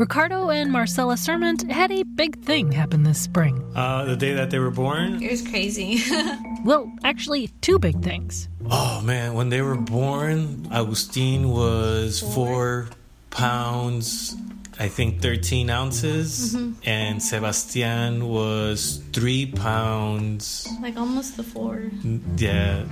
Ricardo and Marcela Serment had a big thing happen this spring. Uh, the day that they were born? It was crazy. well, actually, two big things. Oh man, when they were born, Agustin was four pounds, I think 13 ounces, mm-hmm. and Sebastian was three pounds. Like almost the four. Yeah.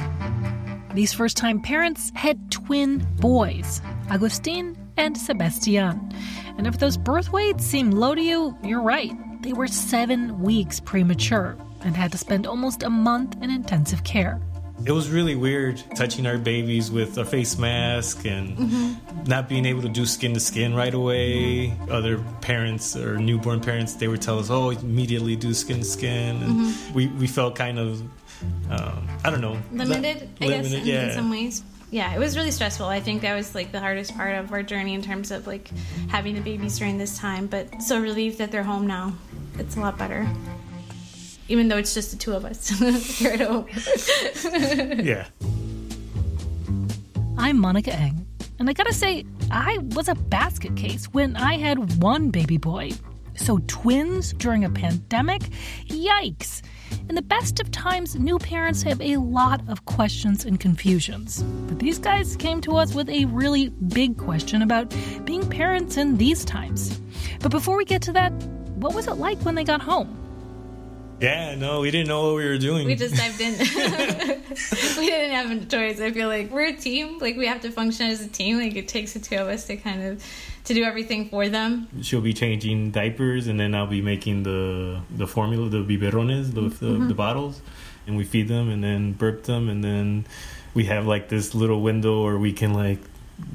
These first time parents had twin boys, Agustin and Sebastian. And if those birth weights seem low to you, you're right. They were seven weeks premature and had to spend almost a month in intensive care. It was really weird touching our babies with a face mask and mm-hmm. not being able to do skin to skin right away. Other parents or newborn parents, they would tell us, oh, immediately do skin to skin. And mm-hmm. we, we felt kind of, um, I don't know, limited, I limited, in, yeah. in some ways yeah, it was really stressful. I think that was like the hardest part of our journey in terms of like having the babies during this time. But so relieved that they're home now. It's a lot better. Even though it's just the two of us here at home. yeah. I'm Monica Eng. And I gotta say, I was a basket case when I had one baby boy. So twins during a pandemic? Yikes! In the best of times, new parents have a lot of questions and confusions. But these guys came to us with a really big question about being parents in these times. But before we get to that, what was it like when they got home? Yeah, no, we didn't know what we were doing. We just dived in. we didn't have a choice. I feel like we're a team. Like we have to function as a team. Like it takes the two of us to kind of to do everything for them. She'll be changing diapers, and then I'll be making the the formula, the biberones, the, the, mm-hmm. the bottles, and we feed them, and then burp them, and then we have like this little window where we can like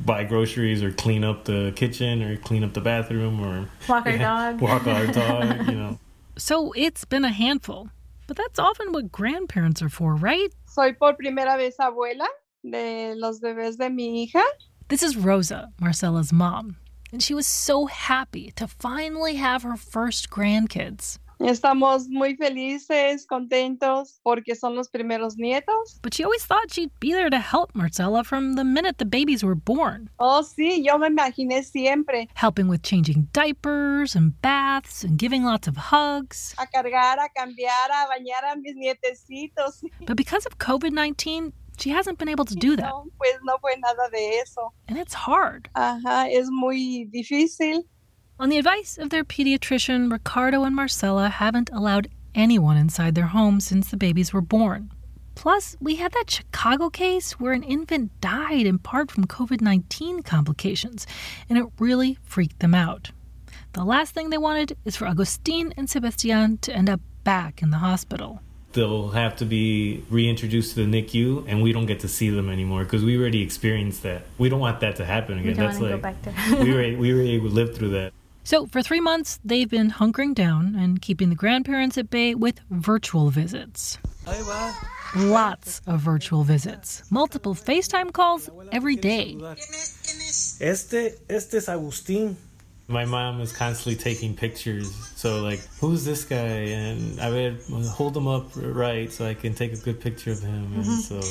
buy groceries or clean up the kitchen or clean up the bathroom or walk our dog. Walk our dog, you know. So it's been a handful, but that's often what grandparents are for, right? Soy por primera vez abuela de los bebés de mi hija. This is Rosa, Marcela's mom and she was so happy to finally have her first grandkids. Estamos muy felices, contentos, porque son los primeros nietos. But she always thought she'd be there to help Marcela from the minute the babies were born. Oh, sí, yo me imaginé siempre. Helping with changing diapers and baths and giving lots of hugs. A cargar, a cambiar, a bañar a mis nietecitos. But because of COVID 19, she hasn't been able to do that. No, pues no fue nada de eso. And it's hard. Ajá, es muy difícil. On the advice of their pediatrician, Ricardo and Marcela haven't allowed anyone inside their home since the babies were born. Plus, we had that Chicago case where an infant died in part from COVID 19 complications, and it really freaked them out. The last thing they wanted is for Agustin and Sebastian to end up back in the hospital they'll have to be reintroduced to the NICU, and we don't get to see them anymore because we already experienced that. We don't want that to happen again. That's like we were we were able to live through that. So for three months, they've been hunkering down and keeping the grandparents at bay with virtual visits. Lots of virtual visits, multiple FaceTime calls every day. Este, este es Agustín. My mom is constantly taking pictures. So like, who's this guy? And I would hold him up right so I can take a good picture of him. Mm-hmm. so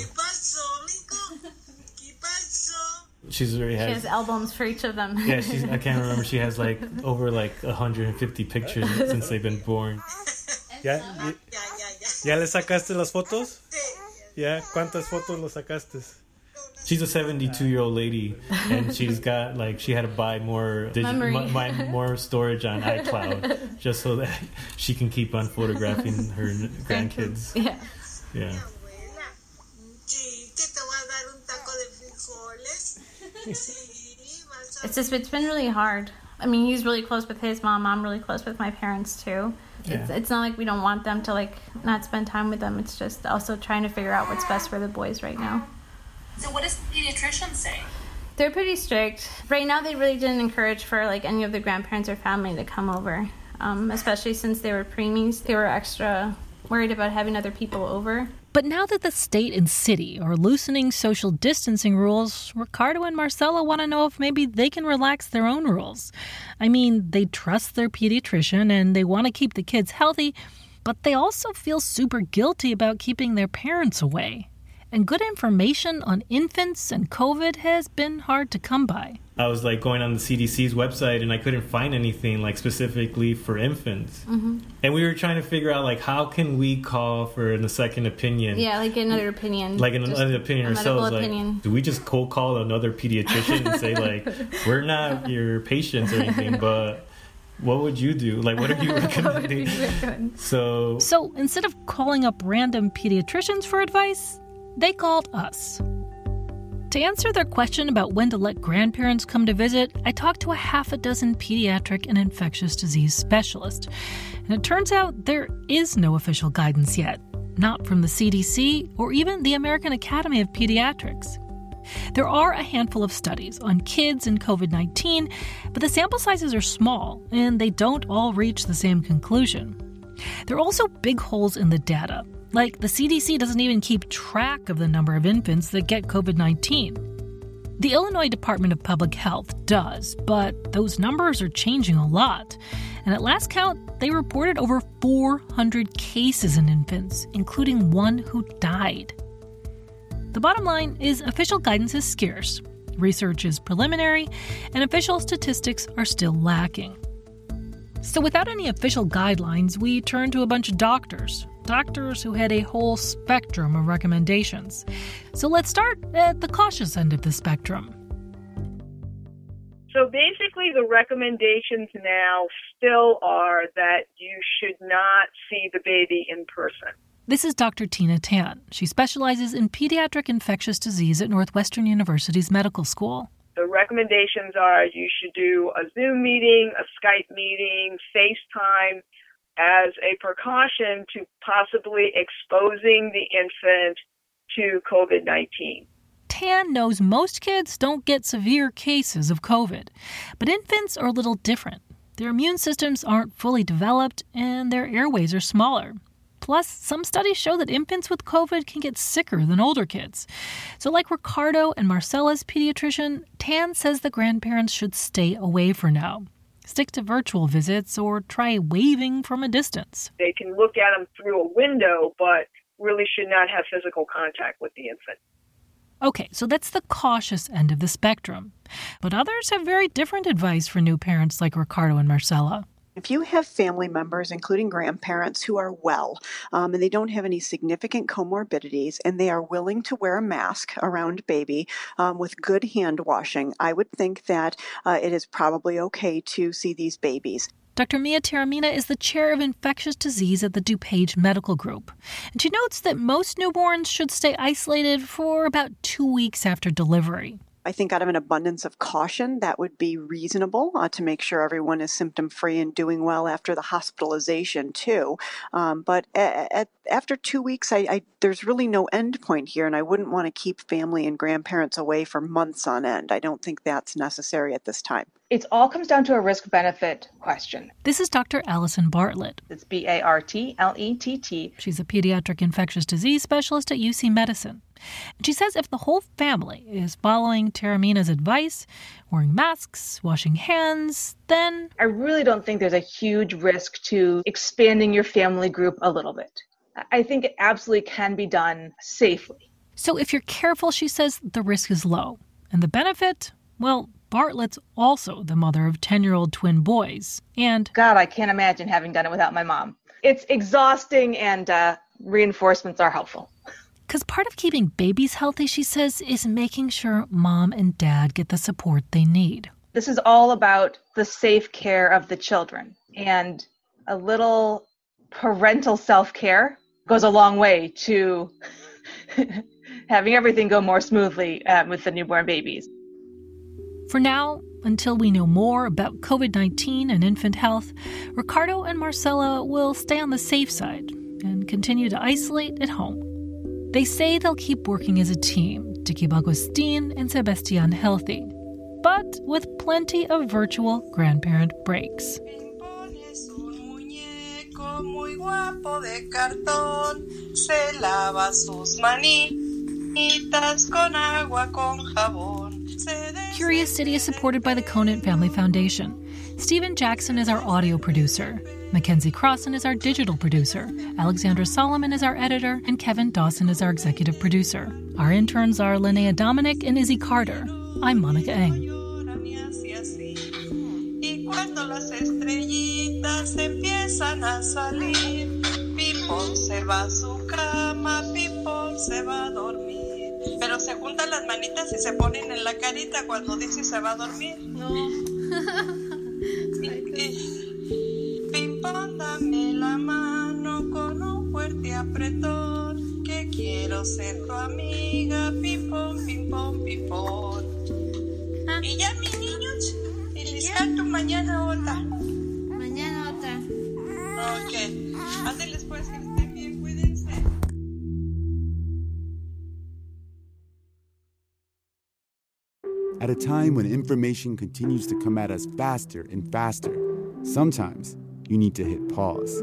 she's already has, she has albums for each of them. yeah, she's, I can't remember. She has like over like 150 pictures since they've been born. Yeah. ¿Ya, ya, ya le sacaste las fotos? ¿Ya? ¿Cuántas fotos lo sacaste? She's a 72 year old lady, and she's got like she had to buy more digi- m- more storage on iCloud just so that she can keep on photographing her grandkids. Yeah. Yeah. it's just it's been really hard. I mean, he's really close with his mom. I'm really close with my parents too. Yeah. It's, it's not like we don't want them to like not spend time with them. It's just also trying to figure out what's best for the boys right now. So what does the pediatrician say? They're pretty strict. Right now, they really didn't encourage for like any of the grandparents or family to come over, um, especially since they were preemies. They were extra worried about having other people over. But now that the state and city are loosening social distancing rules, Ricardo and Marcela want to know if maybe they can relax their own rules. I mean, they trust their pediatrician and they want to keep the kids healthy, but they also feel super guilty about keeping their parents away and good information on infants and COVID has been hard to come by. I was like going on the CDC's website and I couldn't find anything like specifically for infants. Mm-hmm. And we were trying to figure out like how can we call for a second opinion? Yeah, like another opinion. Like another opinion ourselves. Opinion. Like, do we just cold call another pediatrician and say like we're not your patients or anything, but what would you do? Like, what are you recommending? so, so instead of calling up random pediatricians for advice, they called us. To answer their question about when to let grandparents come to visit, I talked to a half a dozen pediatric and infectious disease specialists. And it turns out there is no official guidance yet, not from the CDC or even the American Academy of Pediatrics. There are a handful of studies on kids and COVID 19, but the sample sizes are small and they don't all reach the same conclusion. There are also big holes in the data, like, the CDC doesn't even keep track of the number of infants that get COVID 19. The Illinois Department of Public Health does, but those numbers are changing a lot. And at last count, they reported over 400 cases in infants, including one who died. The bottom line is official guidance is scarce, research is preliminary, and official statistics are still lacking. So, without any official guidelines, we turn to a bunch of doctors, doctors who had a whole spectrum of recommendations. So let's start at the cautious end of the spectrum. So basically, the recommendations now still are that you should not see the baby in person. This is Dr. Tina Tan. She specializes in pediatric infectious disease at Northwestern University's Medical School. The recommendations are you should do a Zoom meeting, a Skype meeting, FaceTime, as a precaution to possibly exposing the infant to COVID 19. Tan knows most kids don't get severe cases of COVID, but infants are a little different. Their immune systems aren't fully developed and their airways are smaller. Plus, some studies show that infants with COVID can get sicker than older kids. So, like Ricardo and Marcela's pediatrician, Tan says the grandparents should stay away for now stick to virtual visits, or try waving from a distance. They can look at them through a window, but really should not have physical contact with the infant. Okay, so that's the cautious end of the spectrum. But others have very different advice for new parents like Ricardo and Marcela. If you have family members, including grandparents, who are well um, and they don't have any significant comorbidities and they are willing to wear a mask around baby um, with good hand washing, I would think that uh, it is probably okay to see these babies. Dr. Mia Taormina is the chair of infectious disease at the DuPage Medical Group. And she notes that most newborns should stay isolated for about two weeks after delivery. I think out of an abundance of caution, that would be reasonable uh, to make sure everyone is symptom free and doing well after the hospitalization too. Um, but at, at, after two weeks, I, I, there's really no end point here, and I wouldn't want to keep family and grandparents away for months on end. I don't think that's necessary at this time. It all comes down to a risk benefit question. This is Dr. Allison Bartlett. It's B A R T L E T T. She's a pediatric infectious disease specialist at UC Medicine. And she says if the whole family is following Taormina's advice, wearing masks, washing hands, then. I really don't think there's a huge risk to expanding your family group a little bit. I think it absolutely can be done safely. So if you're careful, she says the risk is low. And the benefit? Well, Bartlett's also the mother of 10 year old twin boys. And. God, I can't imagine having done it without my mom. It's exhausting, and uh, reinforcements are helpful. Because part of keeping babies healthy, she says, is making sure mom and dad get the support they need. This is all about the safe care of the children. And a little parental self care goes a long way to having everything go more smoothly uh, with the newborn babies. For now, until we know more about COVID 19 and infant health, Ricardo and Marcela will stay on the safe side and continue to isolate at home. They say they'll keep working as a team to keep Agustin and Sebastian healthy, but with plenty of virtual grandparent breaks. Curious City is supported by the Conant Family Foundation. Stephen Jackson is our audio producer. Mackenzie Crossan is our digital producer. Alexandra Solomon is our editor. And Kevin Dawson is our executive producer. Our interns are Linnea Dominic and Izzy Carter. I'm Monica Eng. cuando las estrellitas empiezan a salir. Pipón se va a su cama, Pipón se va a dormir. Pero se juntan las manitas y se ponen en la carita cuando dice se va a dormir. No. apretón. Que quiero ser tu amiga, Pipón, Pipón, Pipón. Ah. Y ya, mis niños, y les canto mañana otra. Mañana otra. Ok. Ándeles pues, que estén bien, cuídense. At a time when information continues to come at us faster and faster, sometimes you need to hit pause